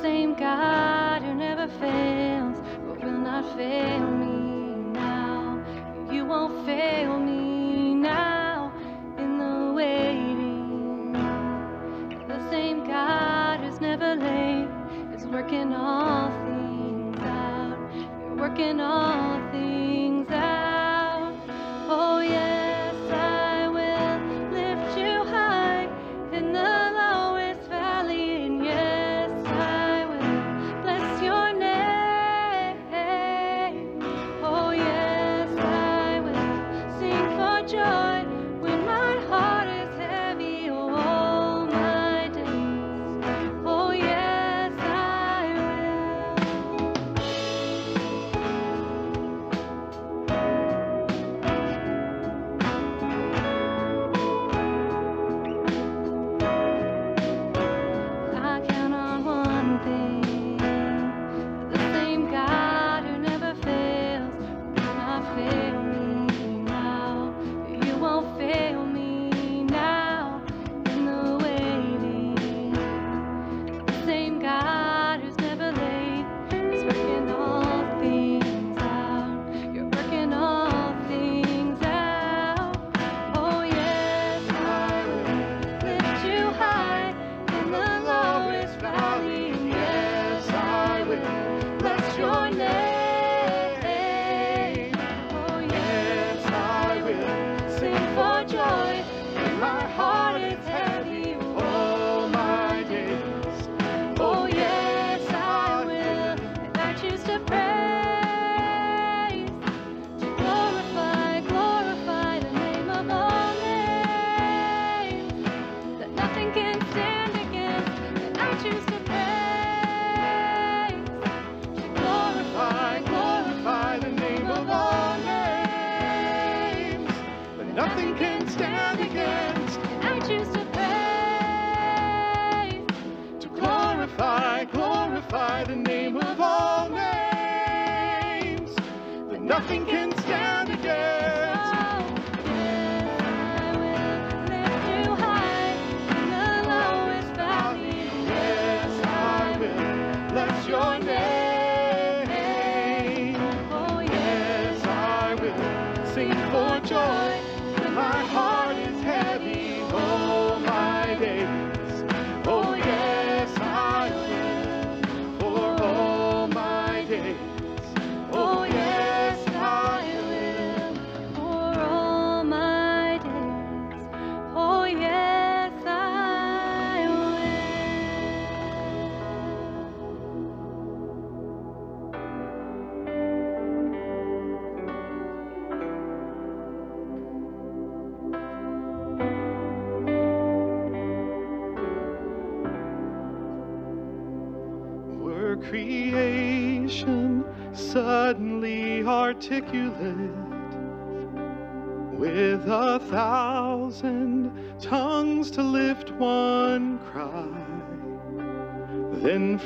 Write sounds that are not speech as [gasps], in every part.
same God who never fails, but will not fail me now. You won't fail me now in the waiting. The same God who's never late is working all things out. You're working all things.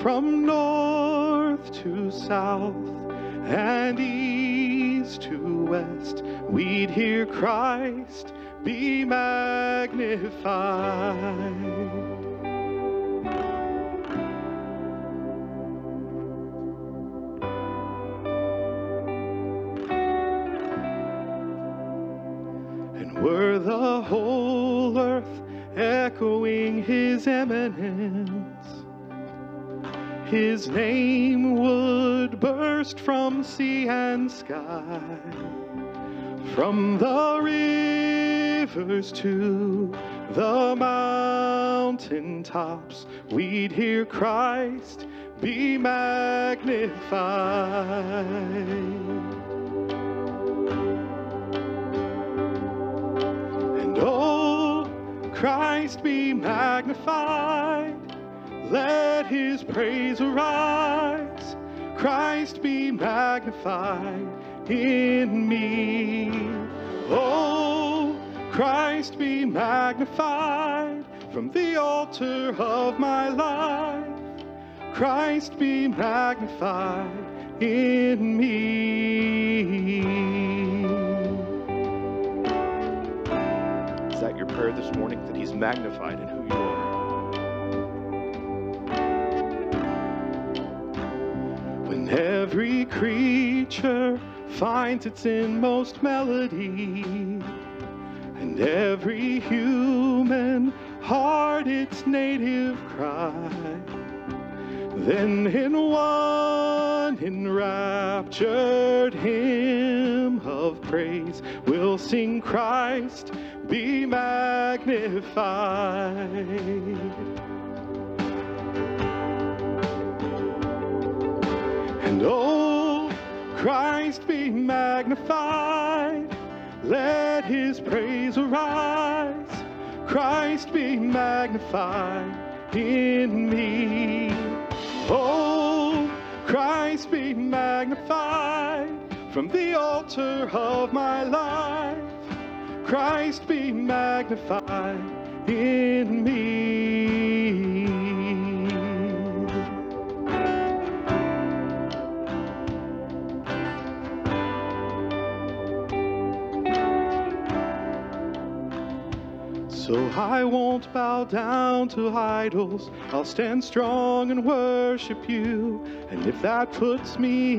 from north to south and east to west, we'd hear Christ be magnified. And were the whole earth echoing his eminence, his name would burst from sea and sky, from the rivers to the mountain tops. We'd hear Christ be magnified. And oh, Christ be magnified let his praise arise. Christ be magnified in me. Oh, Christ be magnified from the altar of my life. Christ be magnified in me. Is that your prayer this morning? That He's magnified in When every creature finds its inmost melody, and every human heart its native cry, then in one enraptured hymn of praise we'll sing Christ be magnified. Oh, Christ be magnified. Let his praise arise. Christ be magnified in me. Oh, Christ be magnified from the altar of my life. Christ be magnified in me. So I won't bow down to idols. I'll stand strong and worship you. And if that puts me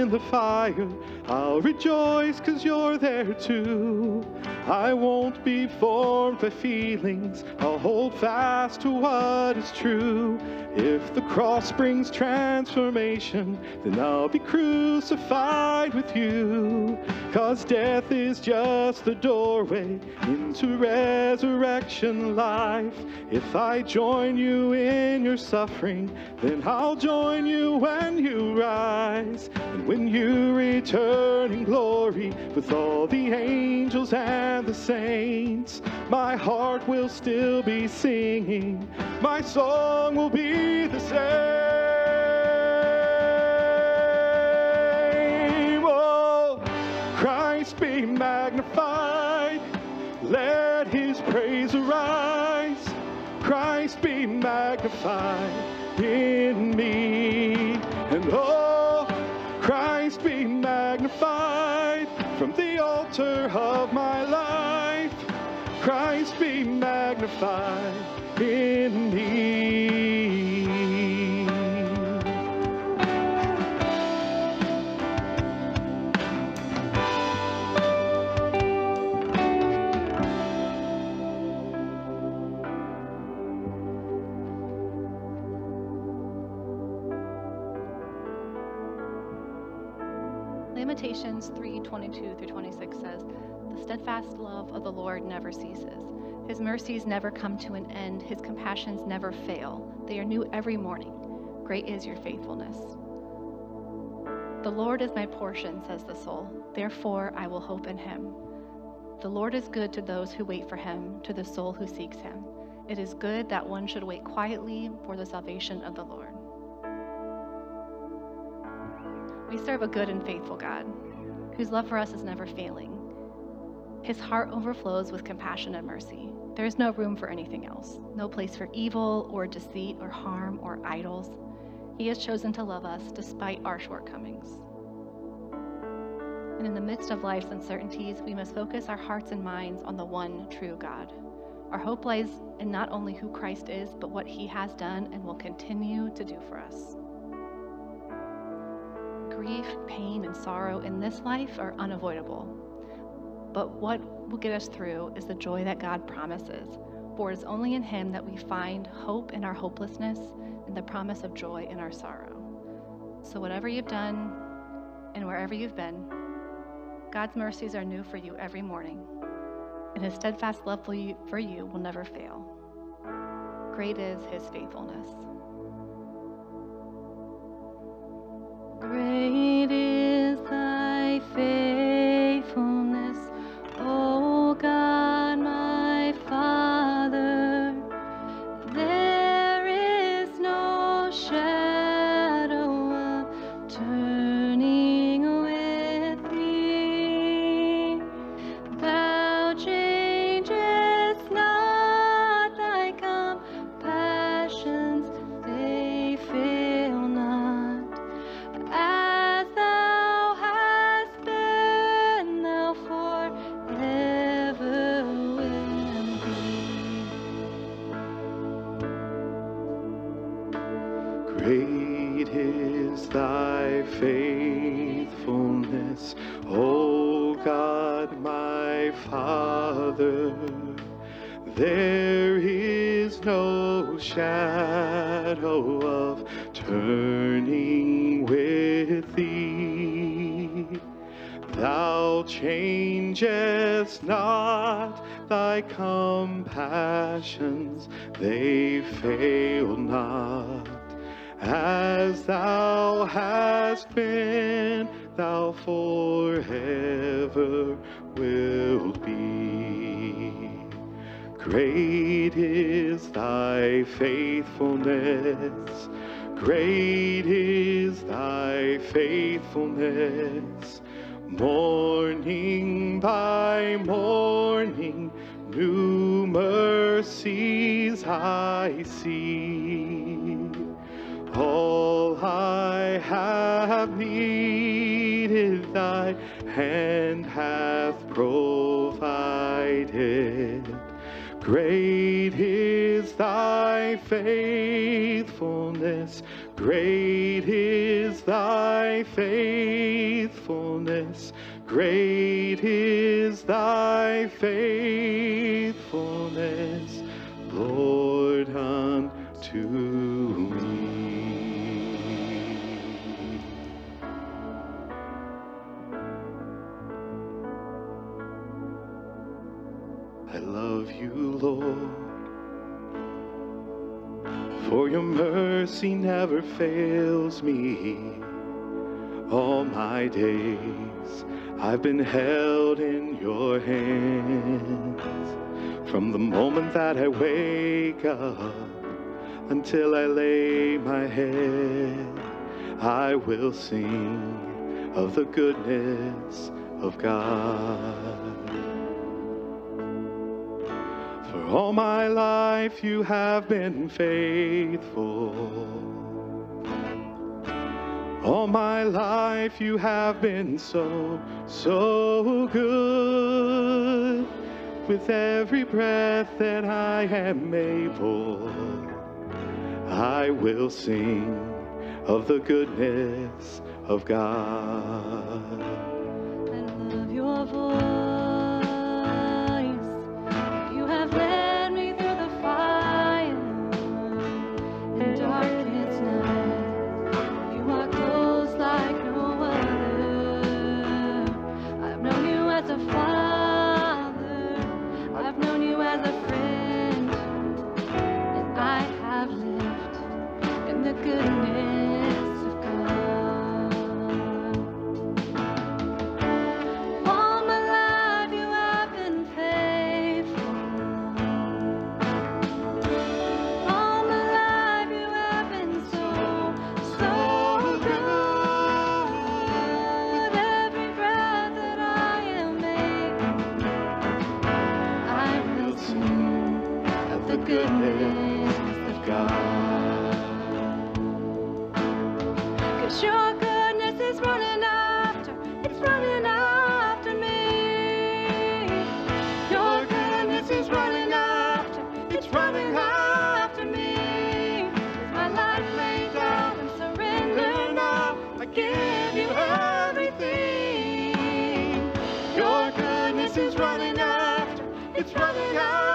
in the fire, I'll rejoice cause you're there too. I won't be formed by feelings. I'll hold fast to what is true. If the cross brings transformation, then I'll be crucified with you. Cause death is just the doorway into resurrection life. If I join you in your suffering, then I'll join you when you rise. And when you return in glory with all the angels and the saints, my heart will still be singing. My song will be the same. Oh, Christ be magnified. Let his praise arise. Christ be magnified in me. And oh, Christ be magnified from the altar of my life. Christ be magnified in me. Lamentations 3 22 through 26 says, The steadfast love of the Lord never ceases. His mercies never come to an end. His compassions never fail. They are new every morning. Great is your faithfulness. The Lord is my portion, says the soul. Therefore, I will hope in him. The Lord is good to those who wait for him, to the soul who seeks him. It is good that one should wait quietly for the salvation of the Lord. We serve a good and faithful God, whose love for us is never failing. His heart overflows with compassion and mercy. There is no room for anything else, no place for evil or deceit or harm or idols. He has chosen to love us despite our shortcomings. And in the midst of life's uncertainties, we must focus our hearts and minds on the one true God. Our hope lies in not only who Christ is, but what he has done and will continue to do for us. Grief, pain, and sorrow in this life are unavoidable. But what will get us through is the joy that God promises. For it is only in Him that we find hope in our hopelessness and the promise of joy in our sorrow. So, whatever you've done and wherever you've been, God's mercies are new for you every morning, and His steadfast love for you, for you will never fail. Great is his faithfulness. Great is thy faithfulness, fail not. As thou hast been, thou forever wilt be. Great is thy faithfulness. Great is thy faithfulness. See. All I have needed, thy hand hath provided. Great is thy faithfulness. Great is thy faithfulness. Great is thy faithfulness, Lord, unto me. I love you, Lord, for your mercy never fails me. All my days I've been held in your hands. From the moment that I wake up until I lay my head, I will sing of the goodness of God. For all my life you have been faithful. All my life you have been so, so good. With every breath that I am able, I will sing of the goodness of God. I love your voice. You have led goodness of your goodness is running after, it's running after me. Your goodness is running after, it's running after me. My life surrender now, I give you everything. Your goodness is running after, it's running after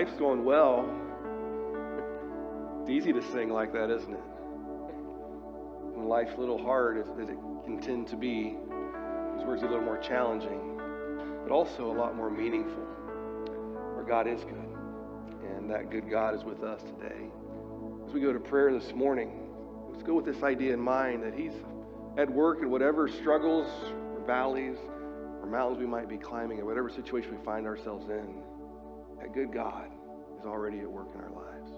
life's going well, it's easy to sing like that, isn't it? When life's a little hard, as, it can tend to be, these words are a little more challenging, but also a lot more meaningful. Where God is good, and that good God is with us today. As we go to prayer this morning, let's go with this idea in mind that He's at work in whatever struggles or valleys or mountains we might be climbing, or whatever situation we find ourselves in. That good God is already at work in our lives.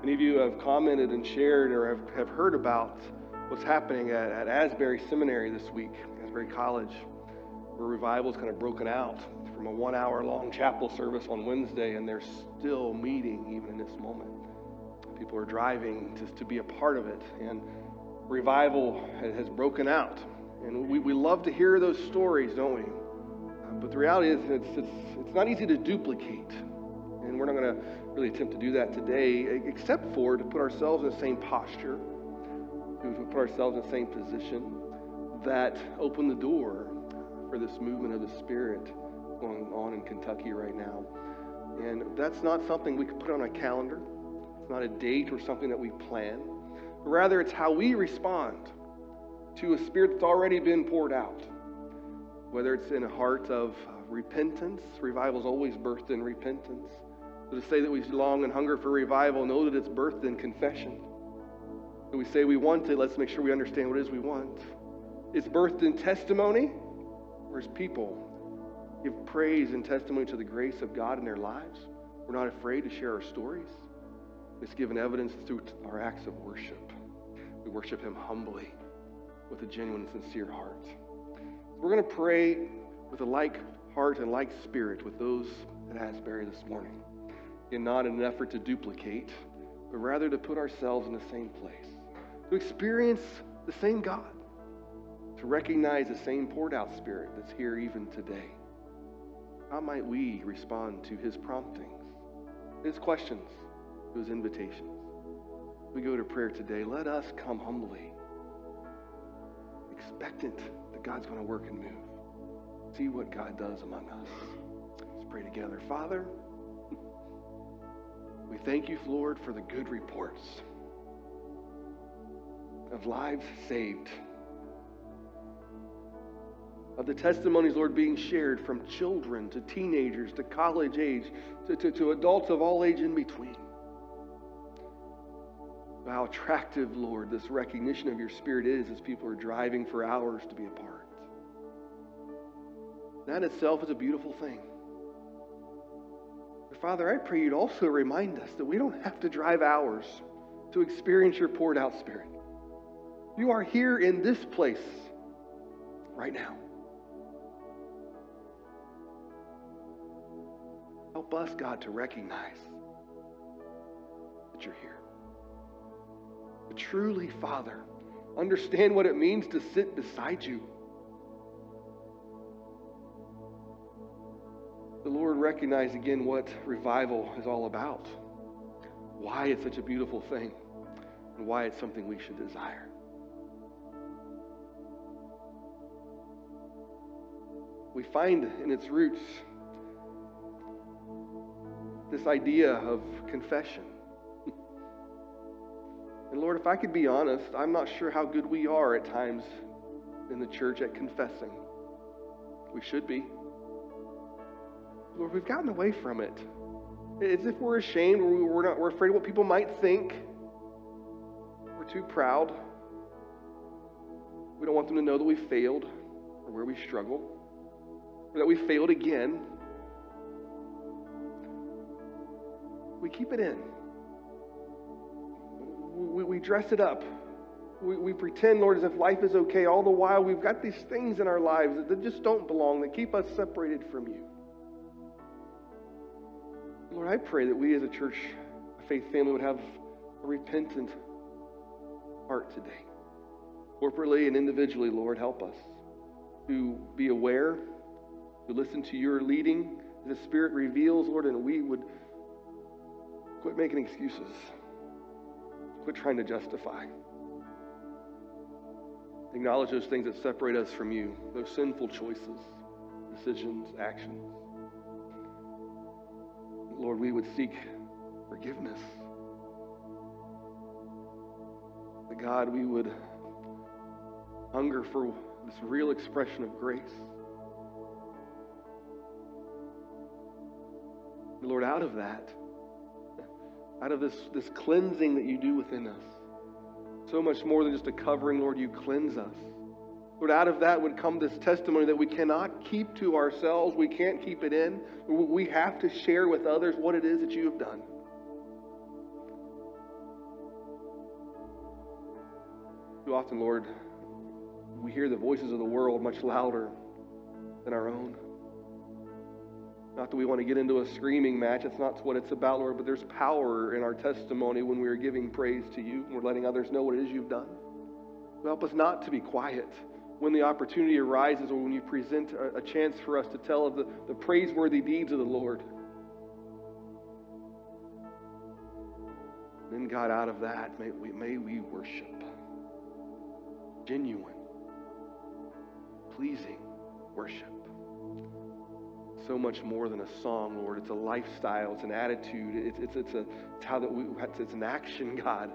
Many of you have commented and shared or have, have heard about what's happening at, at Asbury Seminary this week, Asbury College, where revival is kind of broken out from a one hour long chapel service on Wednesday, and they're still meeting even in this moment. People are driving to, to be a part of it, and revival has broken out. And we, we love to hear those stories, don't we? Uh, but the reality is, it's, it's, it's not easy to duplicate. And we're not going to really attempt to do that today, except for to put ourselves in the same posture, to put ourselves in the same position that opened the door for this movement of the Spirit going on in Kentucky right now. And that's not something we can put on a calendar. It's not a date or something that we plan. Rather, it's how we respond to a spirit that's already been poured out. Whether it's in a heart of repentance, revival is always birthed in repentance. So to say that we long and hunger for revival, know that it's birthed in confession. When we say we want it, let's make sure we understand what it is we want. It's birthed in testimony, whereas people give praise and testimony to the grace of God in their lives. We're not afraid to share our stories. It's given evidence through our acts of worship. We worship Him humbly with a genuine sincere heart. We're going to pray with a like heart and like spirit with those at Asbury this morning. And not in an effort to duplicate, but rather to put ourselves in the same place, to experience the same God, to recognize the same poured out spirit that's here even today. How might we respond to his promptings, his questions, his invitations? We go to prayer today. Let us come humbly, expectant that God's going to work and move. See what God does among us. Let's pray together. Father, we thank you, Lord, for the good reports of lives saved, of the testimonies, Lord, being shared from children to teenagers to college age to, to, to adults of all age in between. How attractive, Lord, this recognition of your Spirit is as people are driving for hours to be apart. That itself is a beautiful thing. Father, I pray you'd also remind us that we don't have to drive hours to experience your poured out Spirit. You are here in this place right now. Help us, God, to recognize that you're here. Truly, Father, understand what it means to sit beside you. The Lord recognize again what revival is all about, why it's such a beautiful thing, and why it's something we should desire. We find in its roots this idea of confession. And Lord, if I could be honest, I'm not sure how good we are at times in the church at confessing. We should be. Lord, we've gotten away from it. As if we're ashamed, we're, not, we're afraid of what people might think. We're too proud. We don't want them to know that we failed or where we struggle or that we failed again. We keep it in. We, we dress it up. We, we pretend, Lord, as if life is okay. All the while, we've got these things in our lives that just don't belong, that keep us separated from you. Lord, I pray that we as a church, a faith family, would have a repentant heart today. Corporately and individually, Lord, help us to be aware, to listen to your leading the Spirit reveals, Lord, and we would quit making excuses, quit trying to justify. Acknowledge those things that separate us from you, those sinful choices, decisions, actions. Lord, we would seek forgiveness. That God, we would hunger for this real expression of grace. Lord, out of that, out of this, this cleansing that you do within us, so much more than just a covering, Lord, you cleanse us. Lord, out of that would come this testimony that we cannot keep to ourselves. We can't keep it in. We have to share with others what it is that you have done. Too often, Lord, we hear the voices of the world much louder than our own. Not that we want to get into a screaming match. That's not what it's about, Lord, but there's power in our testimony when we are giving praise to you. And we're letting others know what it is you've done. Help us not to be quiet when the opportunity arises or when you present a, a chance for us to tell of the, the praiseworthy deeds of the Lord. Then, God, out of that, may we, may we worship. Genuine, pleasing worship. So much more than a song, Lord. It's a lifestyle. It's an attitude. It's, it's, it's, a, it's how that we, it's an action, God.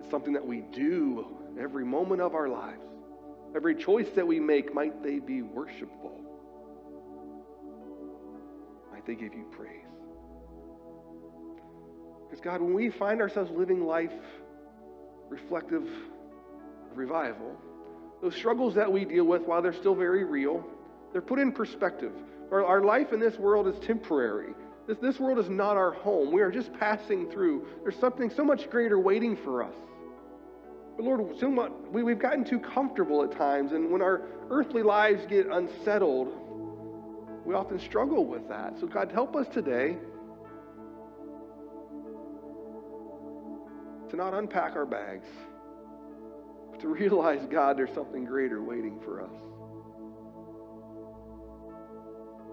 It's something that we do every moment of our lives. Every choice that we make, might they be worshipful. Might they give you praise. Because, God, when we find ourselves living life reflective of revival, those struggles that we deal with, while they're still very real, they're put in perspective. Our, our life in this world is temporary. This, this world is not our home. We are just passing through. There's something so much greater waiting for us. But Lord, so much, we, we've gotten too comfortable at times, and when our earthly lives get unsettled, we often struggle with that. So, God, help us today to not unpack our bags, but to realize, God, there's something greater waiting for us.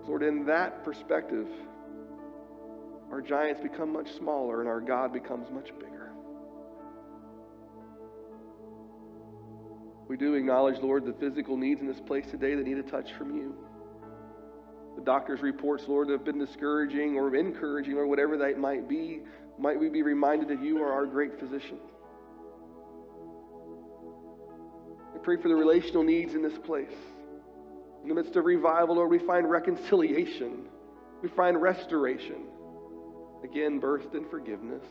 Lord, in that perspective, our giants become much smaller and our God becomes much bigger. We do acknowledge, Lord, the physical needs in this place today that need a touch from you. The doctor's reports, Lord, have been discouraging or encouraging or whatever that might be, might we be reminded that you are our great physician. I pray for the relational needs in this place. In the midst of revival, Lord, we find reconciliation. We find restoration. Again, birthed in forgiveness.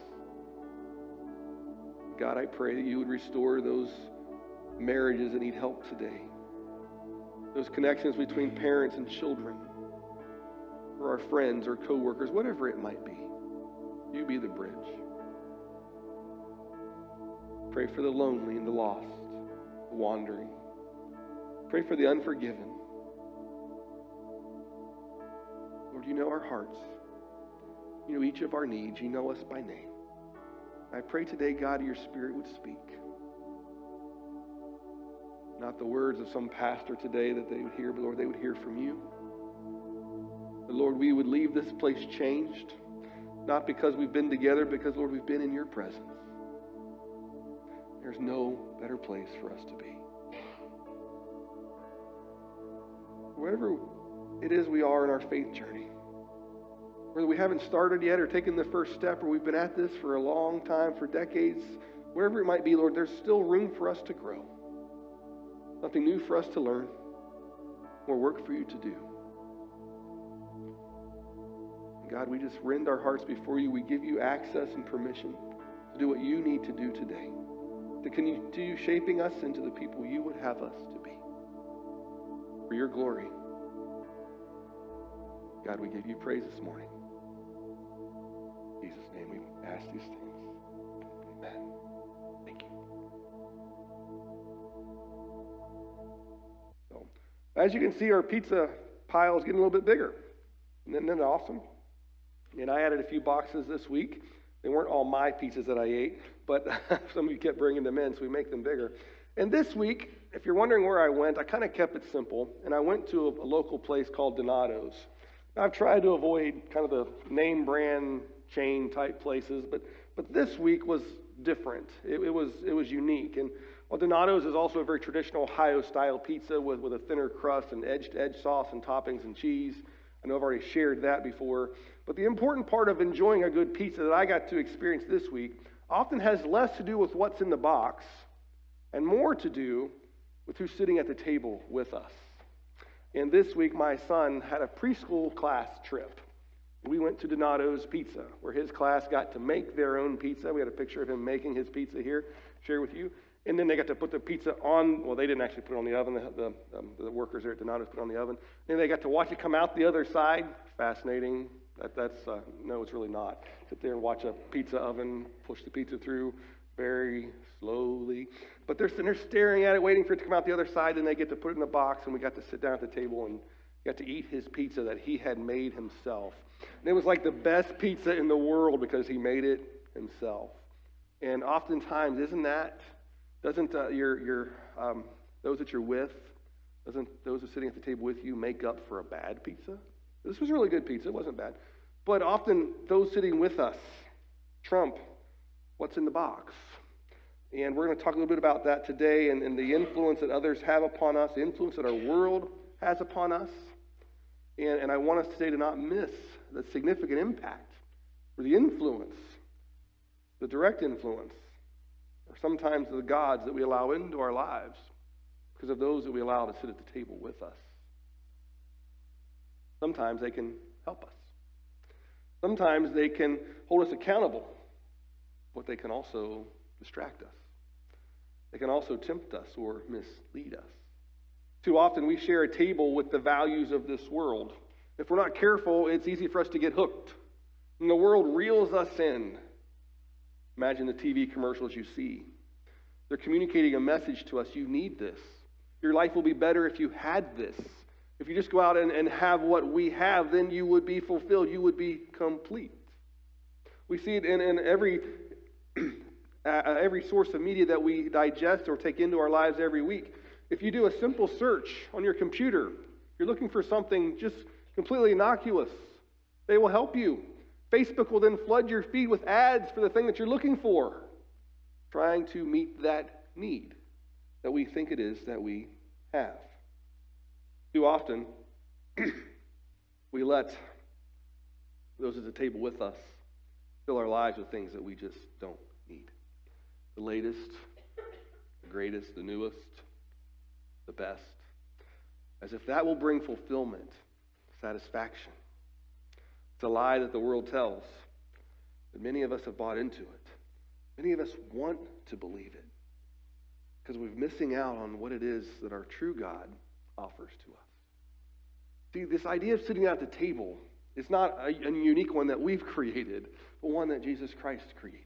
God, I pray that you would restore those marriages that need help today. Those connections between parents and children, or our friends or coworkers, whatever it might be. You be the bridge. Pray for the lonely and the lost, the wandering. Pray for the unforgiven. Lord, you know our hearts. You know each of our needs. You know us by name. I pray today, God, your Spirit would speak. Not the words of some pastor today that they would hear, but Lord, they would hear from you. But Lord, we would leave this place changed, not because we've been together, because, Lord, we've been in your presence. There's no better place for us to be. Wherever it is we are in our faith journey, whether we haven't started yet or taken the first step or we've been at this for a long time, for decades, wherever it might be, Lord, there's still room for us to grow. Something new for us to learn, more work for you to do. God, we just rend our hearts before you. We give you access and permission to do what you need to do today, to continue shaping us into the people you would have us to be. For your glory. God, we give you praise this morning. Jesus' name we ask these things. Amen. Thank you. So, as you can see, our pizza pile is getting a little bit bigger. Isn't that awesome? And I added a few boxes this week. They weren't all my pizzas that I ate, but [laughs] some of you kept bringing them in, so we make them bigger. And this week, if you're wondering where I went, I kind of kept it simple, and I went to a, a local place called Donato's. I've tried to avoid kind of the name brand chain type places, but but this week was different. It, it was it was unique. And while Donato's is also a very traditional Ohio style pizza with, with a thinner crust and edge to edge sauce and toppings and cheese, I know I've already shared that before. But the important part of enjoying a good pizza that I got to experience this week often has less to do with what's in the box and more to do with who's sitting at the table with us. And this week, my son had a preschool class trip. We went to Donato's Pizza, where his class got to make their own pizza. We had a picture of him making his pizza here, share with you. And then they got to put the pizza on, well, they didn't actually put it on the oven. The, the, um, the workers there at Donato's put it on the oven. And they got to watch it come out the other side. Fascinating. That, that's, uh, no, it's really not. Sit there and watch a pizza oven push the pizza through very slowly. But they're sitting there staring at it, waiting for it to come out the other side. And they get to put it in the box, and we got to sit down at the table and got to eat his pizza that he had made himself. And it was like the best pizza in the world because he made it himself. And oftentimes, isn't that doesn't uh, your, your, um, those that you're with, doesn't those who are sitting at the table with you make up for a bad pizza? This was really good pizza. It wasn't bad. But often those sitting with us trump what's in the box. And we're going to talk a little bit about that today and, and the influence that others have upon us, the influence that our world has upon us. And, and I want us today to not miss the significant impact or the influence, the direct influence or sometimes the gods that we allow into our lives because of those that we allow to sit at the table with us. Sometimes they can help us. Sometimes they can hold us accountable, but they can also distract us. They can also tempt us or mislead us. Too often we share a table with the values of this world. If we're not careful, it's easy for us to get hooked. And the world reels us in Imagine the TV commercials you see. They're communicating a message to us you need this. Your life will be better if you had this. If you just go out and, and have what we have, then you would be fulfilled. You would be complete. We see it in, in every, [clears throat] uh, every source of media that we digest or take into our lives every week. If you do a simple search on your computer, you're looking for something just completely innocuous, they will help you. Facebook will then flood your feed with ads for the thing that you're looking for, trying to meet that need that we think it is that we have. Too often, [clears throat] we let those at the table with us fill our lives with things that we just don't need. The latest, the greatest, the newest, the best. As if that will bring fulfillment, satisfaction. It's a lie that the world tells. But many of us have bought into it. Many of us want to believe it because we're missing out on what it is that our true God offers to us. See, this idea of sitting at the table is not a, a unique one that we've created, but one that Jesus Christ created.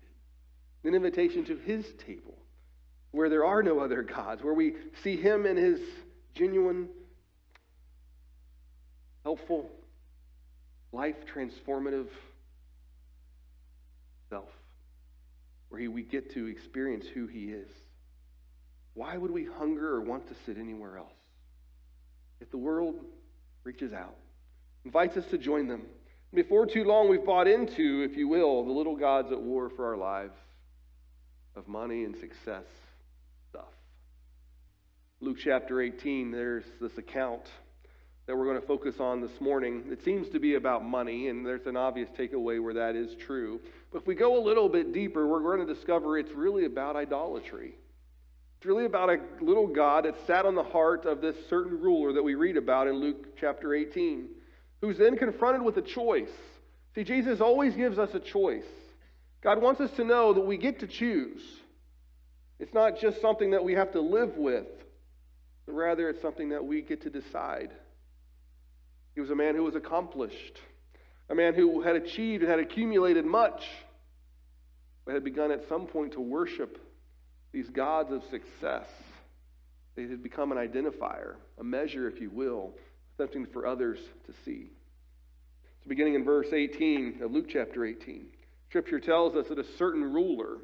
An invitation to his table where there are no other gods, where we see him in his genuine, helpful, life transformative self, where he, we get to experience who he is. Why would we hunger or want to sit anywhere else? If the world reaches out, invites us to join them, before too long we've bought into, if you will, the little gods at war for our lives of money and success stuff. Luke chapter 18, there's this account that we're going to focus on this morning. It seems to be about money, and there's an obvious takeaway where that is true. But if we go a little bit deeper, we're going to discover it's really about idolatry. It's really about a little God that sat on the heart of this certain ruler that we read about in Luke chapter 18, who's then confronted with a choice. See, Jesus always gives us a choice. God wants us to know that we get to choose. It's not just something that we have to live with, but rather it's something that we get to decide. He was a man who was accomplished, a man who had achieved and had accumulated much, but had begun at some point to worship these gods of success. They had become an identifier, a measure, if you will, something for others to see. So, beginning in verse 18 of Luke chapter 18, Scripture tells us that a certain ruler,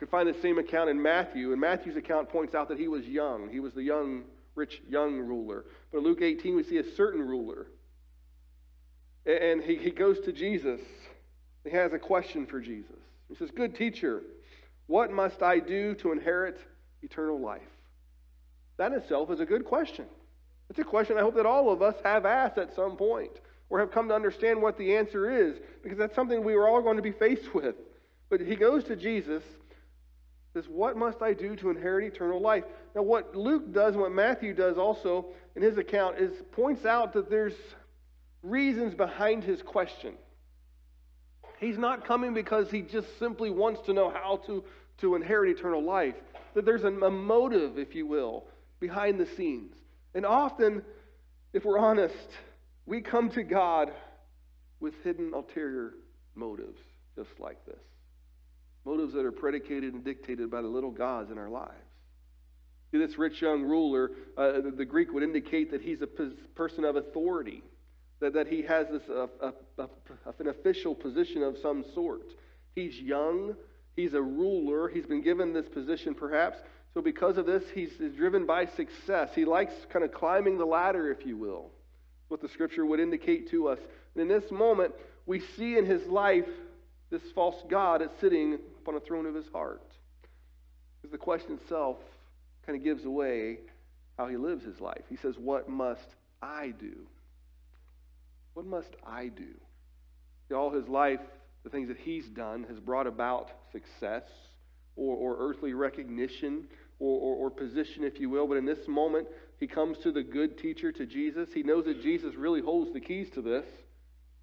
can find the same account in Matthew, and Matthew's account points out that he was young. He was the young, rich, young ruler. But in Luke 18, we see a certain ruler and he, he goes to Jesus. He has a question for Jesus. He says, Good teacher, what must I do to inherit eternal life? That itself is a good question. It's a question I hope that all of us have asked at some point. or have come to understand what the answer is, because that's something we are all going to be faced [laughs] with. But he goes to Jesus, says, What must I do to inherit eternal life? Now, what Luke does and what Matthew does also in his account is points out that there's reasons behind his question. He's not coming because he just simply wants to know how to, to inherit eternal life. That there's a, motive, if you will, behind the scenes. And often, if we're honest, we come to God with hidden ulterior motives, just like this. Motives that are predicated and dictated by the little gods in our lives. See, this rich young ruler, uh, the, Greek would indicate that he's a person of authority, that, that he has this, an official position of some sort. He's young, he's a ruler, he's been given this position perhaps. So, because of this, he's, he's driven by success. He likes kind of climbing the ladder, if you will what the scripture would indicate to us. And in this moment, we see in his life this false God is sitting upon a throne of his heart. Because the question itself kind of gives away how he lives his life. He says, What must I do? What must I do? All his life, the things that he's done has brought about success or, or earthly recognition or, or, or position, if you will. But in this moment, he comes to the good teacher, to Jesus. He knows that Jesus really holds the keys to this.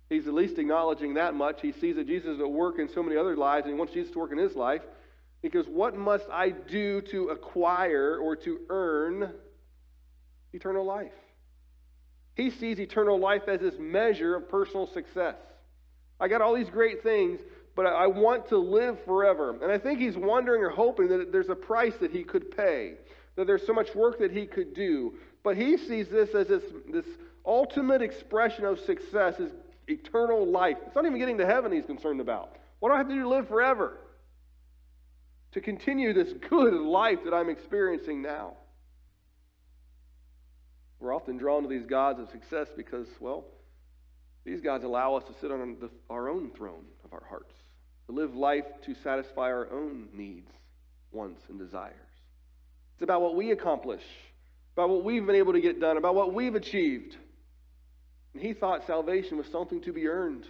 He's at least acknowledging that much. He sees that Jesus is at work in so many other lives, and he wants Jesus to work in his life. Because What must I do to acquire or to earn eternal life? He sees eternal life as his measure of personal success. I got all these great things, but I want to live forever. And I think he's wondering or hoping that there's a price that he could pay that there's so much work that he could do. But he sees this as this, this ultimate expression of success is eternal life. It's not even getting to heaven he's concerned about. What do I have to do to live forever? To continue this good life that I'm experiencing now. We're often drawn to these gods of success because, well, these gods allow us to sit on the, our own throne of our hearts, to live life to satisfy our own needs, wants, and desires. It's about what we accomplish, about what we've been able to get done, about what we've achieved. And he thought salvation was something to be earned,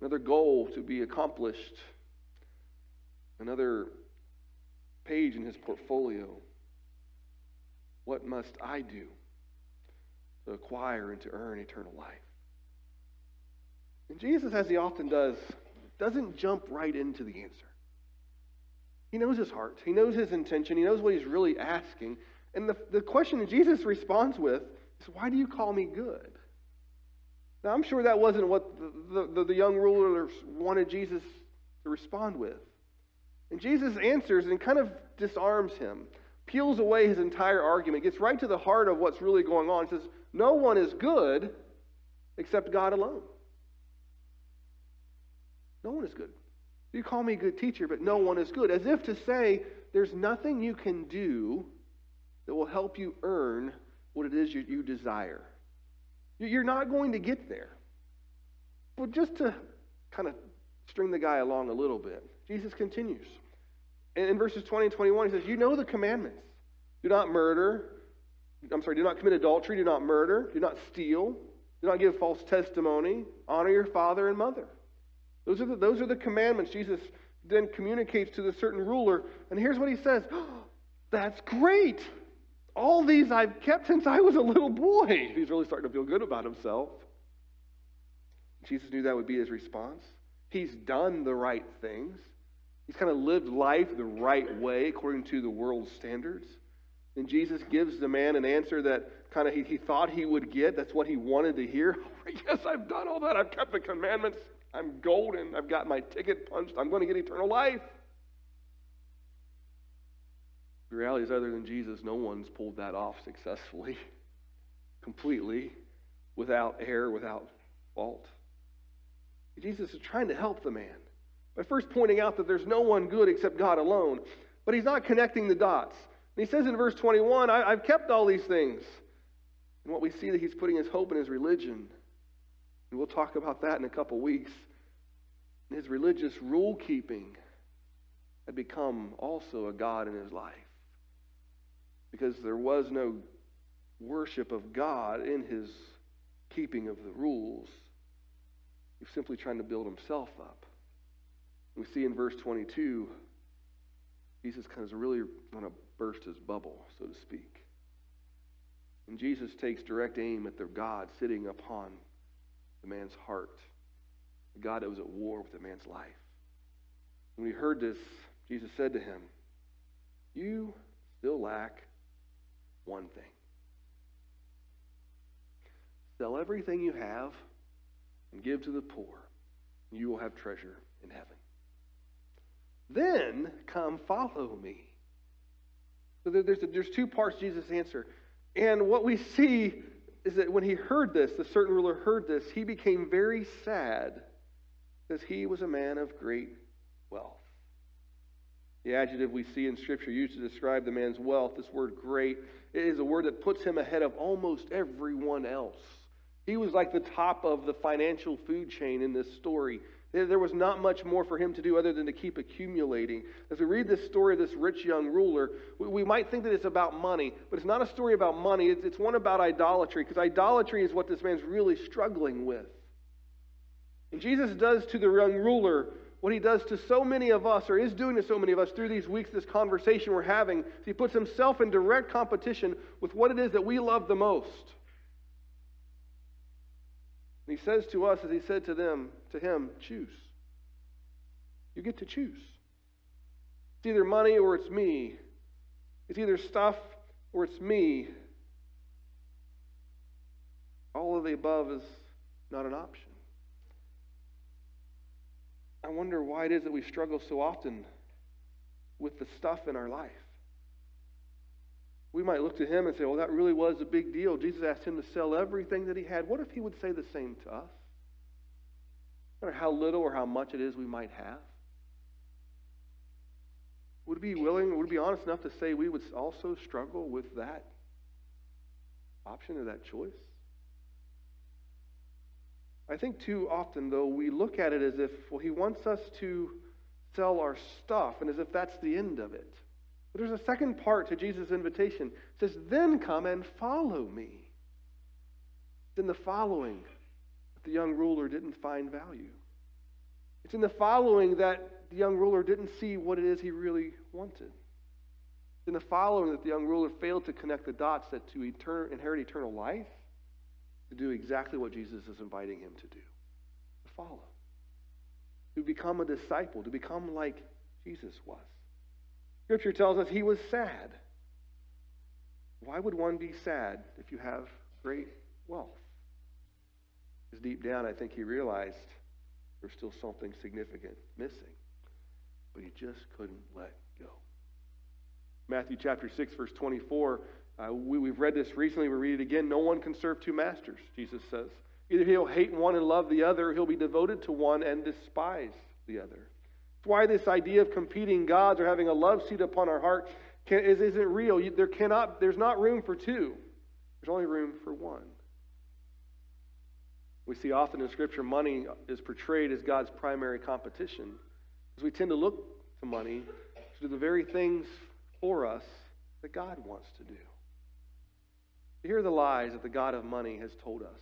another goal to be accomplished, another page in his portfolio. What must I do to acquire and to earn eternal life? And Jesus, as he often does, doesn't jump right into the answer. He knows his heart. He knows his intention. He knows what he's really asking. And the, the question that Jesus responds with is, Why do you call me good? Now, I'm sure that wasn't what the, the, the young rulers wanted Jesus to respond with. And Jesus answers and kind of disarms him, peels away his entire argument, gets right to the heart of what's really going on. Says, No one is good except God alone. No one is good. You call me a good teacher, but no one is good. As if to say, there's nothing you can do that will help you earn what it is you, you desire. You're not going to get there. But just to kind of string the guy along a little bit, Jesus continues. In verses 20 and 21, he says, You know the commandments. Do not murder. I'm sorry, do not commit adultery. Do not murder. Do not steal. Do not give false testimony. Honor your father and mother. Those are the, those are the commandments Jesus then communicates to the certain ruler. And here's what he says oh, [gasps] That's great. All these I've kept since I was a little boy. [laughs] He's really starting to feel good about himself. Jesus knew that would be his response. He's done the right things. He's kind of lived life the right way according to the world's standards. And Jesus gives the man an answer that kind of he, he thought he would get. That's what he wanted to hear. [laughs] Oh, yes, I've done all that. I've kept the commandments. I'm golden. I've got my ticket punched. I'm going to get eternal life. The reality is, other than Jesus, no one's pulled that off successfully, [laughs] completely, without error, without fault. Jesus is trying to help the man by first pointing out that there's no one good except God alone. But he's not connecting the dots. And he says in verse 21, I, have kept all these things. And what we see that he's putting his hope in his religion. And we'll talk about that in a couple weeks. His religious rule keeping had become also a God in his life. Because there was no worship of God in his keeping of the rules. He's simply trying to build himself up. We see in verse 22, Jesus kind of really want to burst his bubble, so to speak. And Jesus takes direct aim at the God sitting upon the man's heart, the God that was at war with the man's life. When he heard this, Jesus said to him, You still lack one thing. Sell everything you have and give to the poor, and you will have treasure in heaven. Then come follow me. So there's, there's two parts Jesus' answer. And what we see is that when he heard this, the certain ruler heard this, he became very sad because he was a man of great wealth. The adjective we see in Scripture used to describe the man's wealth, this word great, is a word that puts him ahead of almost everyone else. He was like the top of the financial food chain in this story. There was not much more for him to do other than to keep accumulating. As we read this story of this rich young ruler, we might think that it's about money, but it's not a story about money. It's one about idolatry, because idolatry is what this man's really struggling with. And Jesus does to the young ruler what he does to so many of us, or is doing to so many of us through these weeks, this conversation we're having. He puts himself in direct competition with what it is that we love the most. And he says to us, as he said to them, to him, choose. You get to choose. It's either money or it's me. It's either stuff or it's me. All of the above is not an option. I wonder why it is that we struggle so often with the stuff in our life. We might look to him and say, well, that really was a big deal. Jesus asked him to sell everything that he had. What if he would say the same to us? Matter how little or how much it is we might have. Would be willing, would be honest enough to say we would also struggle with that option or that choice? I think too often, though, we look at it as if, well, he wants us to sell our stuff and as if that's the end of it. But there's a second part to Jesus' invitation. It says, Then come and follow me. Then the following the young ruler didn't find value. It's in the following that the young ruler didn't see what it is he really wanted. It's in the following that the young ruler failed to connect the dots that to etern- inherit eternal life, to do exactly what Jesus is inviting him to do to follow, to become a disciple, to become like Jesus was. Scripture tells us he was sad. Why would one be sad if you have great wealth? Because deep down, I think he realized there's still something significant missing. But he just couldn't let go. Matthew chapter 6, verse 24. Uh, we, we've read this recently. We read it again. No one can serve two masters, Jesus says. Either he'll hate one and love the other, or he'll be devoted to one and despise the other That's why this idea of competing gods or having a love seat upon our heart can, is, isn't real. You, there cannot, there's not room for two. There's only room for one. We see often in Scripture money is portrayed as God's primary competition because we tend to look to money to do the very things for us that God wants to do. Here are the lies that the God of money has told us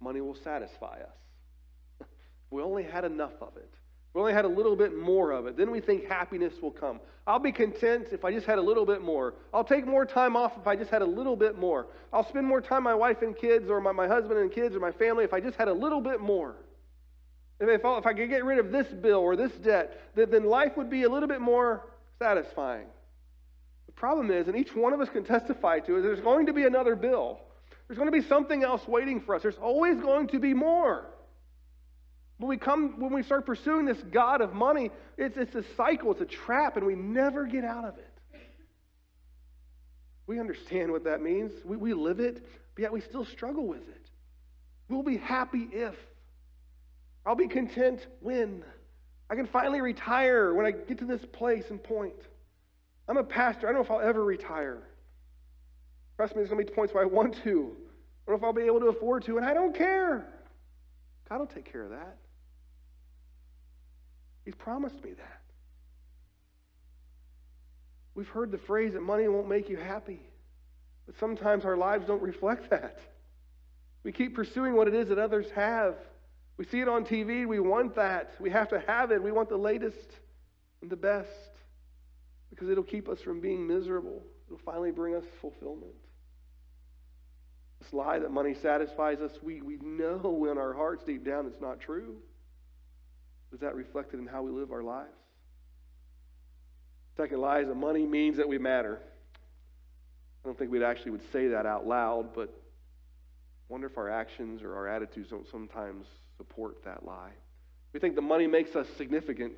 money will satisfy us. [laughs] we only had enough of it. We only had a little bit more of it. Then we think happiness will come. I'll be content if I just had a little bit more. I'll take more time off if I just had a little bit more. I'll spend more time my wife and kids or my, my husband and kids or my family if I just had a little bit more. If, if, I, if I could get rid of this bill or this debt, then, then life would be a little bit more satisfying. The problem is, and each one of us can testify to, is there's going to be another bill. There's going to be something else waiting for us. There's always going to be more. When we come, when we start pursuing this God of money, it's, it's a cycle, it's a trap, and we never get out of it. We understand what that means. We, we live it, but yet we still struggle with it. We'll be happy if. I'll be content when. I can finally retire when I get to this place and point. I'm a pastor. I don't know if I'll ever retire. Trust me, there's going to be points where I want to. I don't know if I'll be able to afford to, and I don't care. God will take care of that. He's promised me that. We've heard the phrase that money won't make you happy, but sometimes our lives don't reflect [laughs] that. We keep pursuing what it is that others have. We see it on TV. We want that. We have to have it. We want the latest and the best because it'll keep us from being miserable. It'll finally bring us fulfillment. This lie that money satisfies us, we, we know in our hearts deep down it's not true. Is that reflected in how we live our lives? Second lie is that money means that we matter. I don't think we'd actually would say that out loud, but wonder if our actions or our attitudes don't sometimes support that lie. We think the money makes us significant.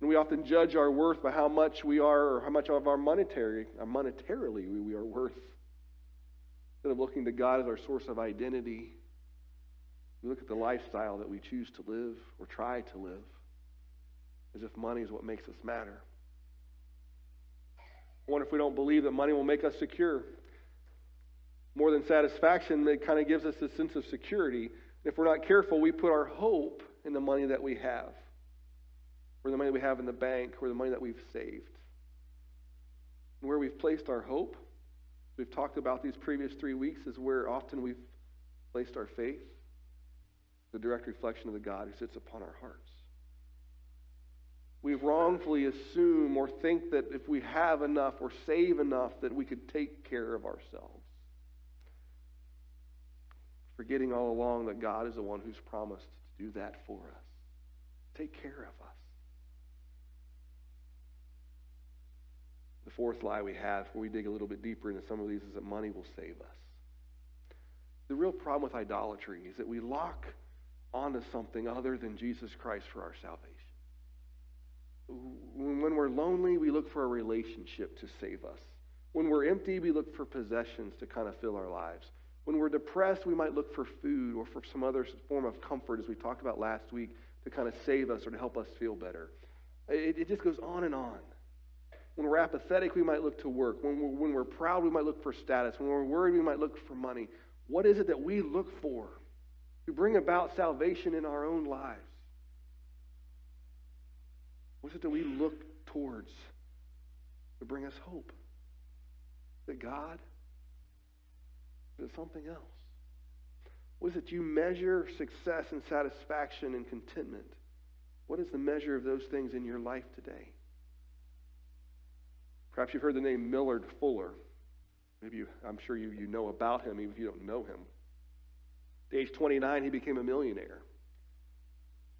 And we often judge our worth by how much we are or how much of our monetary, uh, monetarily we, we are worth. Instead of looking to God as our source of identity, we look at the lifestyle that we choose to live or try to live as if money is what makes us matter. I wonder if we don't believe that money will make us secure. More than satisfaction, it kind of gives us a sense of security. If we're not careful, we put our hope in the money that we have, or the money we have in the bank, or the money that we've saved. And where we've placed our hope, we've talked about these previous three weeks, is where often we've placed our faith, the direct reflection of the God who sits upon our hearts we wrongfully assume or think that if we have enough or save enough that we could take care of ourselves. Forgetting all along that God is the one who's promised to do that for us, take care of us. The fourth lie we have, where we dig a little bit deeper into some of these, is that money will save us. The real problem with idolatry is that we lock onto something other than Jesus Christ for our salvation. When we're lonely, we look for a relationship to save us. When we're empty, we look for possessions to kind of fill our lives. When we're depressed, we might look for food or for some other form of comfort, as we talked about last week, to kind of save us or to help us feel better. It, it just goes on and on. When we're apathetic, we might look to work. When we're, when we're proud, we might look for status. When we're worried, we might look for money. What is it that we look for to bring about salvation in our own lives? What is it that we look towards to bring us hope? It God? Is something else? What is it you measure success and satisfaction and contentment? What is the measure of those things in your life today? Perhaps you've heard the name Millard Fuller. Maybe you, I'm sure you, you know about him, even if you don't know him. At age 29, he became a millionaire.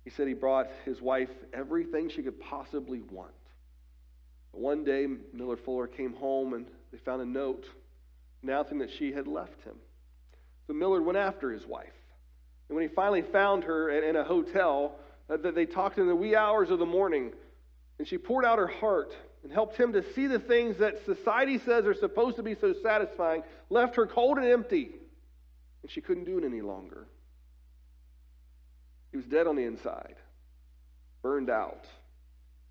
He said he brought his wife everything she could possibly want. One day, Millard Fuller came home and they found a note announcing that she had left him. So Millard went after his wife. And when he finally found her in a hotel, uh, that they talked in the wee hours of the morning, and she poured out her heart and helped him to see the things that society says are supposed to be so satisfying, left her cold and empty, and she couldn't do it any longer. He was dead on the inside, burned out.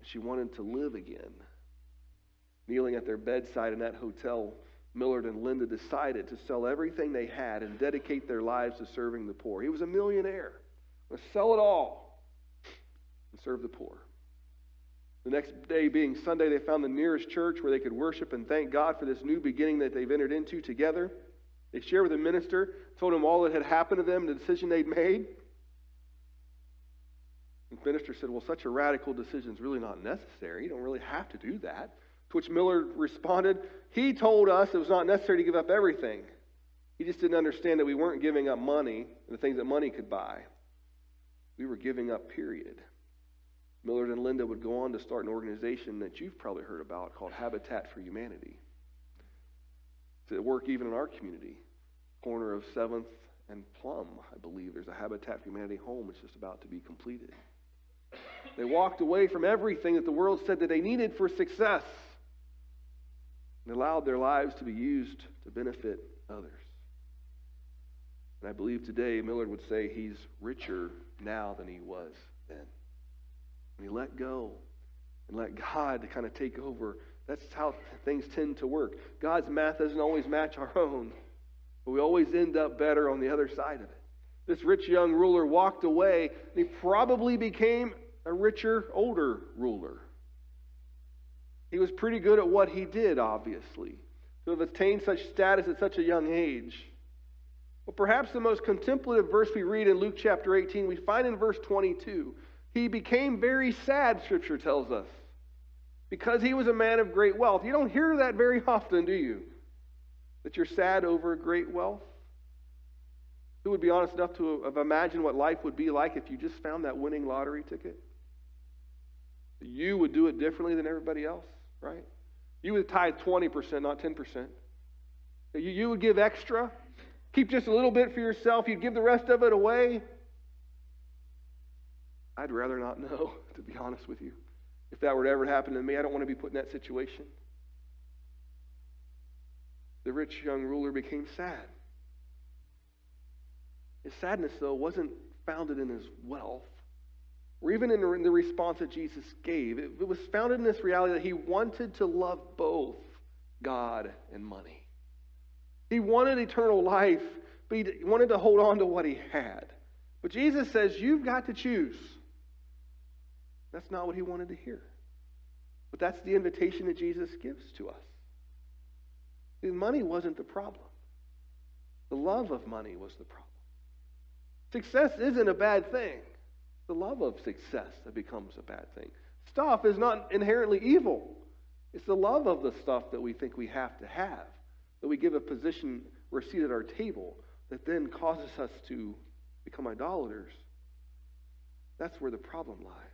She wanted to live again. Kneeling at their bedside in that hotel, Millard and Linda decided to sell everything they had and dedicate their lives to serving the poor. He was a millionaire. Let's sell it all and serve the poor. The next day, being Sunday, they found the nearest church where they could worship and thank God for this new beginning that they've entered into together. They shared with the minister, told him all that had happened to them, the decision they'd made. The minister said, Well, such a radical decision is really not necessary. You don't really have to do that. To which Millard responded, He told us it was not necessary to give up everything. He just didn't understand that we weren't giving up money and the things that money could buy. We were giving up, period. Millard and Linda would go on to start an organization that you've probably heard about called Habitat for Humanity. To work even in our community, corner of 7th and Plum, I believe. There's a Habitat for Humanity home. It's just about to be completed. They walked away from everything that the world said that they needed for success and allowed their lives to be used to benefit others. And I believe today Millard would say he's richer now than he was then. When he let go and let God to [laughs] kind of take over, that's how things tend to work. God's math doesn't always match our own, but we always end up better on the other side of it. This rich young ruler walked away, and he probably became a richer, older ruler. He was pretty good at what he did, obviously, to have attained such status at such a young age. Well, perhaps the most contemplative verse we read in Luke chapter 18, we find in verse 22. He became very sad, Scripture tells us, because he was a man of great wealth. You don't hear that very often, do you? That you're sad over great wealth? Who would be honest enough to have imagined what life would be like if you just found that winning lottery ticket? You would do it differently than everybody else, right? You would tithe 20%, not 10%. You, you would give extra, keep just a little bit for yourself, you'd give the rest of it away. I'd rather not know, [laughs] to be honest with you. If that were to ever happen to me, I don't want to be put in that situation. The rich young ruler became sad. His sadness, though, wasn't founded in his wealth or even in the response that Jesus gave. It, was founded in this reality that he wanted to love both God and money. He wanted eternal life, but he wanted to hold on to what he had. But Jesus says, You've got to choose. That's not what he wanted to hear. But that's the invitation that Jesus gives to us. Money wasn't the problem, the love of money was the problem. Success isn't a bad thing. The love of success that becomes a bad thing. Stuff is not inherently evil. It's the love of the stuff that we think we have to have, that we give a position or a seat at our table, that then causes us to become idolaters. That's where the problem lies.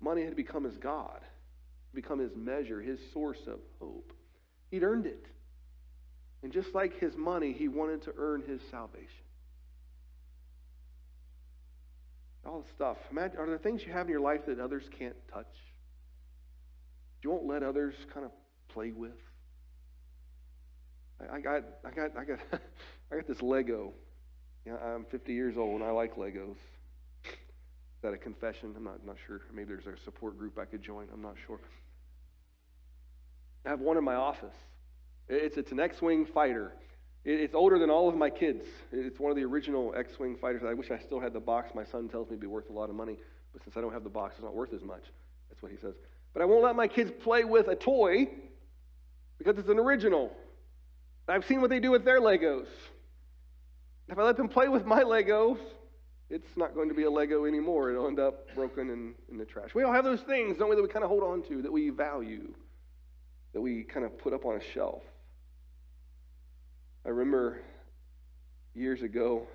Money had become his God, become his measure, his source of hope. He'd earned it. And just like his money, he wanted to earn his salvation. all the stuff. Imagine, are there things you have in your life that others can't touch? You won't let others kind of play with. I, I got, I got, I got, [laughs] I got this Lego. I'm 50 years old and I like Legos. Is that a confession? I'm not, not sure. Maybe there's a support group I could join. I'm not sure. I have one in my office. It's, it's an X-wing fighter. It's older than all of my kids. It's one of the original X Wing fighters. I wish I still had the box. My son tells me it'd be worth a lot of money, but since I don't have the box, it's not worth as much. That's what he says. But I won't let my kids play with a toy because it's an original. I've seen what they do with their Legos. If I let them play with my Legos, it's not going to be a Lego anymore. It'll end up broken in, in the trash. We all have those things, don't we, that we kind of hold on to, that we value, that we kind of put up on a shelf. I remember years ago,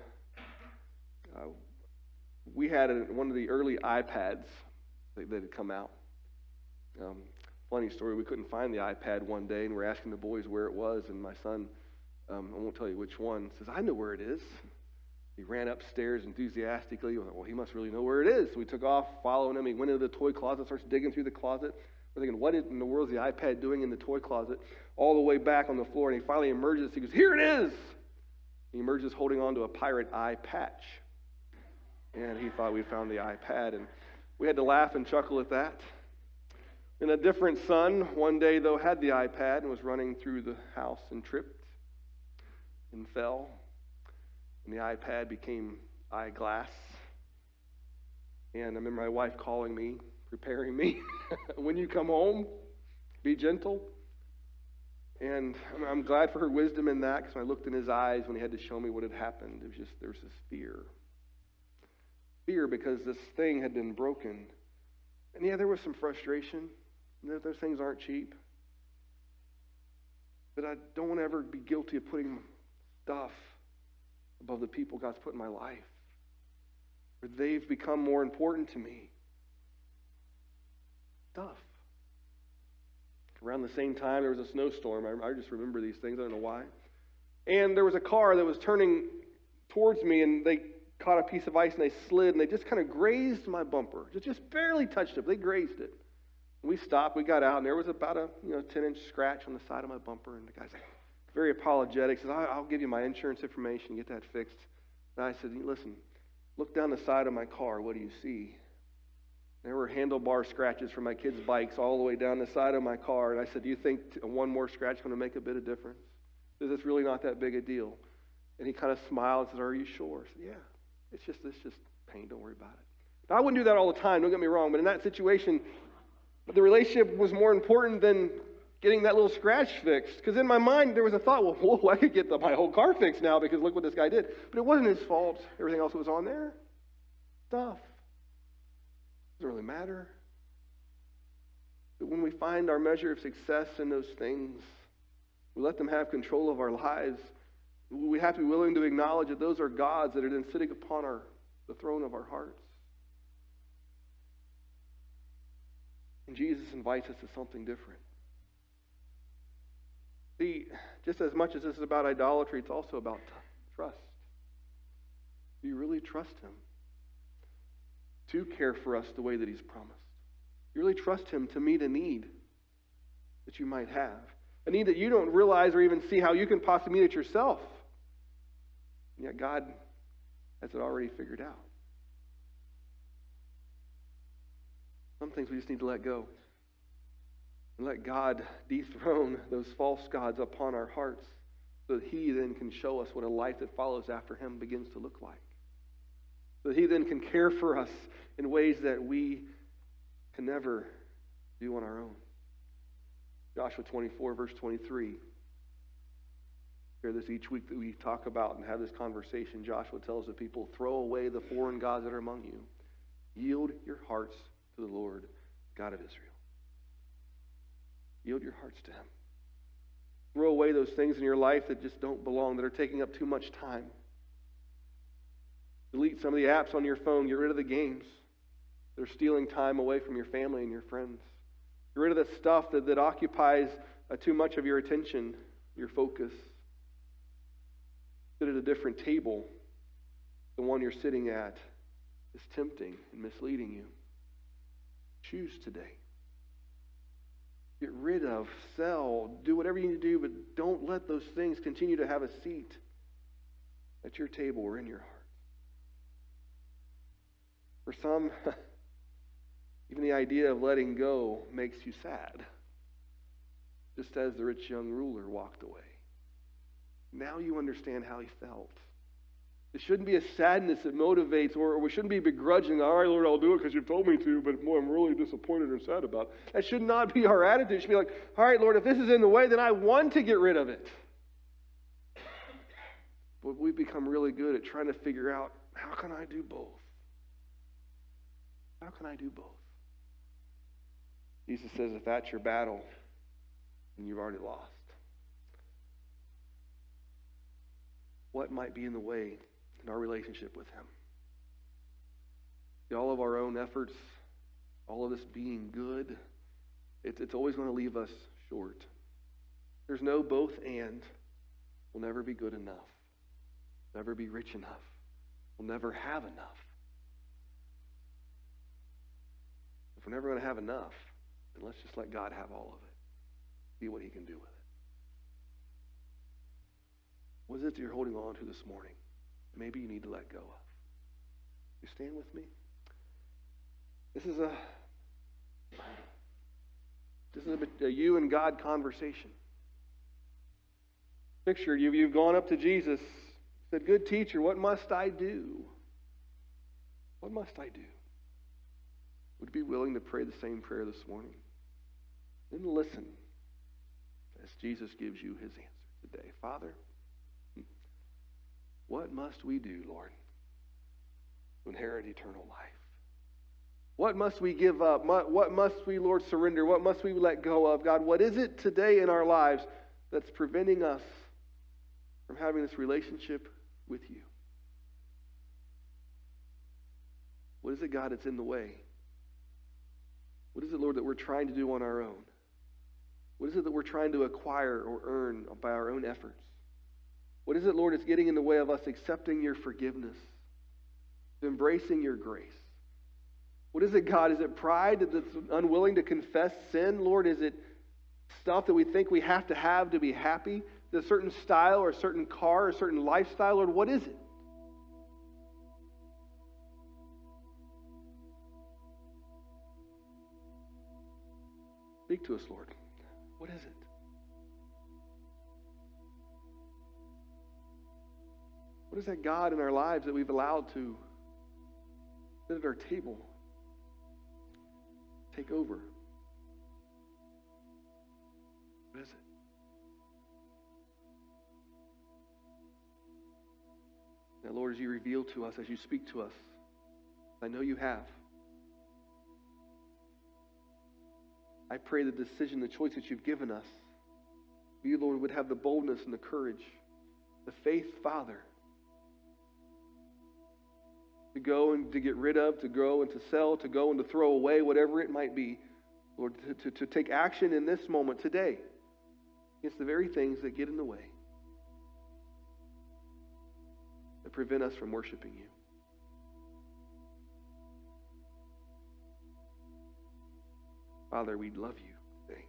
uh, we had a, one of the early iPads that, that had come out. Um, funny story, we couldn't find the iPad one day, and we're asking the boys where it was, and my son, um, I won't tell you which one, says, I know where it is. He ran upstairs enthusiastically. Well, he must really know where it is. So we took off following him. He went into the toy closet, starts digging through the closet. We're thinking, what in the world is the iPad doing in the toy closet? All the way back on the floor, and he finally emerges. He goes, Here it is! He emerges holding onto a pirate eye patch. And he thought we found the iPad, and we had to laugh and chuckle at that. And a different son, one day, though, had the iPad and was running through the house and tripped and fell. And the iPad became eyeglass. And I remember my wife calling me preparing me. [laughs] when you come home, be gentle. And I'm glad for her wisdom in that because I looked in his eyes when he had to show me what had happened, it was just, there was this fear. Fear because this thing had been broken. And yeah, there was some frustration. Those things aren't cheap. But I don't want to ever be guilty of putting stuff above the people God's put in my life. Or they've become more important to me stuff. Around the same time, there was a snowstorm. I, I just remember these things. I don't know why. And there was a car that was turning towards me, and they caught a piece of ice and they slid, and they just kind of grazed my bumper. Just, just barely touched it, they grazed it. We stopped. We got out, and there was about a you know 10 inch scratch on the side of my bumper. And the guy's very apologetic. Says, "I'll give you my insurance information, get that fixed." And I said, "Listen, look down the side of my car. What do you see?" There were handlebar scratches from my kids' bikes all the way down the side of my car. And I said, Do you think one more scratch is going to make a bit of difference? Is this really not that big a deal? And he kind of smiled and said, Are you sure? I said, Yeah. It's just, it's just pain. Don't worry about it. I wouldn't do that all the time. Don't get me wrong. But in that situation, the relationship was more important than getting that little scratch fixed. Because in my mind, there was a thought, well, [laughs] whoa, I could get the, my whole car fixed now because look what this guy did. But it wasn't his fault. Everything else was on there. Stuff. Doesn't really matter. But when we find our measure of success in those things, we let them have control of our lives. We have to be willing to acknowledge that those are gods that are then sitting upon our, the throne of our hearts. And Jesus invites us to something different. See, just as much as this is about idolatry, it's also about t- trust. Do you really trust Him to care for us the way that He's promised? You really trust Him to meet a need that you might have, a need that you don't realize or even see how you can possibly meet it yourself. And yet God has it already figured out. Some things we just need to let go. And let God dethrone those false gods upon our hearts so that He then can show us what a life that follows after Him begins to look like. So that He then can care for us in ways that we can never do on our own. Joshua 24, verse 23. Hear this each week that we talk about and have this conversation. Joshua tells the people, throw away the foreign gods that are among you. Yield your hearts to the Lord, God of Israel. Yield your hearts to Him. Throw away those things in your life that just don't belong, that are taking up too much time. Delete some of the apps on your phone. Get rid of the games that are stealing time away from your family and your friends. Get rid of the stuff that, that occupies uh, too much of your attention, your focus. Sit at a different table. The one you're sitting at is tempting and misleading you. Choose today. Get rid of, sell, do whatever you need to do, but don't let those things continue to have a seat at your table or in your heart. For some, [laughs] even the idea of letting go makes you sad, just as the rich young ruler walked away. Now you understand how he felt. It shouldn't be a sadness that motivates, or, we shouldn't be begrudging, all right, Lord, I'll do it because you've told me to, but boy, I'm really disappointed or sad about it. That should not be our attitude. It should be like, all right, Lord, if this is in the way, then I want to get rid of it. But we've become really good at trying to figure out how can I do both? How can I do both? Jesus says, if that's your battle, then you've already lost. What might be in the way in our relationship with Him. All of our own efforts, all of this being good, it's, it's always going to leave us short. There's no both and. We'll never be good enough, never be rich enough, we'll never have enough. If we're never going to have enough, then let's just let God have all of it. See what He can do with it. What is it that you're holding on to this morning? Maybe you need to let go of. You stand with me? This is a this is a, a you and God conversation. Picture you you've gone up to Jesus, said, "Good teacher, what must I do? What must I do?" Would you be willing to pray the same prayer this morning? Then listen as Jesus gives you his answer today. Father, what must we do, Lord, to inherit eternal life? What must we give up? What must we, Lord, surrender? What must we let go of? God, what is it today in our lives that's preventing us from having this relationship with you? What is it, God, that's in the way? What is it, Lord, that we're trying to do on our own? What is it that we're trying to acquire or earn by our own efforts? What is it, Lord, that's getting in the way of us accepting your forgiveness, embracing your grace? What is it, God? Is it pride that's unwilling to confess sin? Lord, is it stuff that we think we have to have to be happy? A certain style or a certain car or a certain lifestyle? Lord, what is it? Speak to us, Lord. What is that God in our lives that we've allowed to sit at our table, take over? What is it? Now, Lord, as you reveal to us, as you speak to us, I know you have. I pray the decision, the choice that you've given us, you, Lord, would have the boldness and the courage, the faith, Father, to go and to get rid of, to grow and to sell, to go and to throw away, whatever it might be, Lord, to, to, to take action in this moment today against the very things that get in the way, that prevent us from worshiping you. Father, we love you today.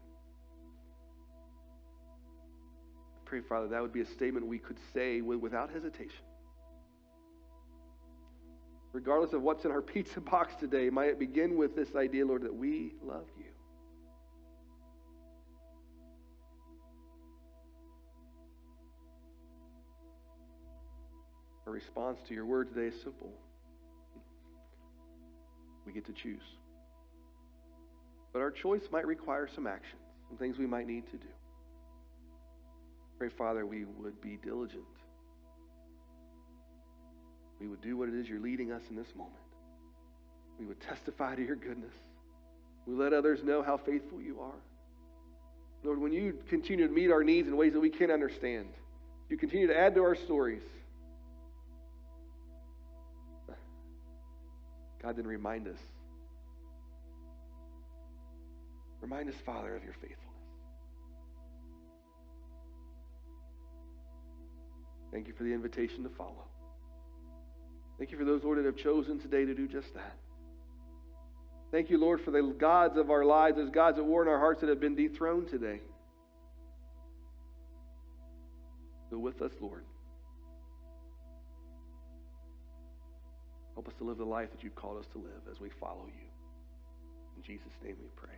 I pray, Father, that would be a statement we could say without hesitation. Regardless of what's in our [laughs] pizza box today, might it begin with this idea, Lord, that we love you. Our response to your word today is simple. We get to choose. But our choice might require some actions, some things we might need to do. Pray, Father, we would be diligent. We would do what it is you're leading us in this moment. We would testify to your goodness. We let others know how faithful you are. Lord, when you continue to meet our needs in ways that we can't understand, you continue to add to our stories. God, then remind us. Remind us, Father, of your faithfulness. Thank you for the invitation to follow. Thank you for those, Lord, that have chosen today to do just that. Thank you, Lord, for the gods of our lives, those gods that war in our hearts that have been dethroned today. Go with us, Lord. Help us to live the life that you've called us to live as we follow you. In Jesus' name we pray.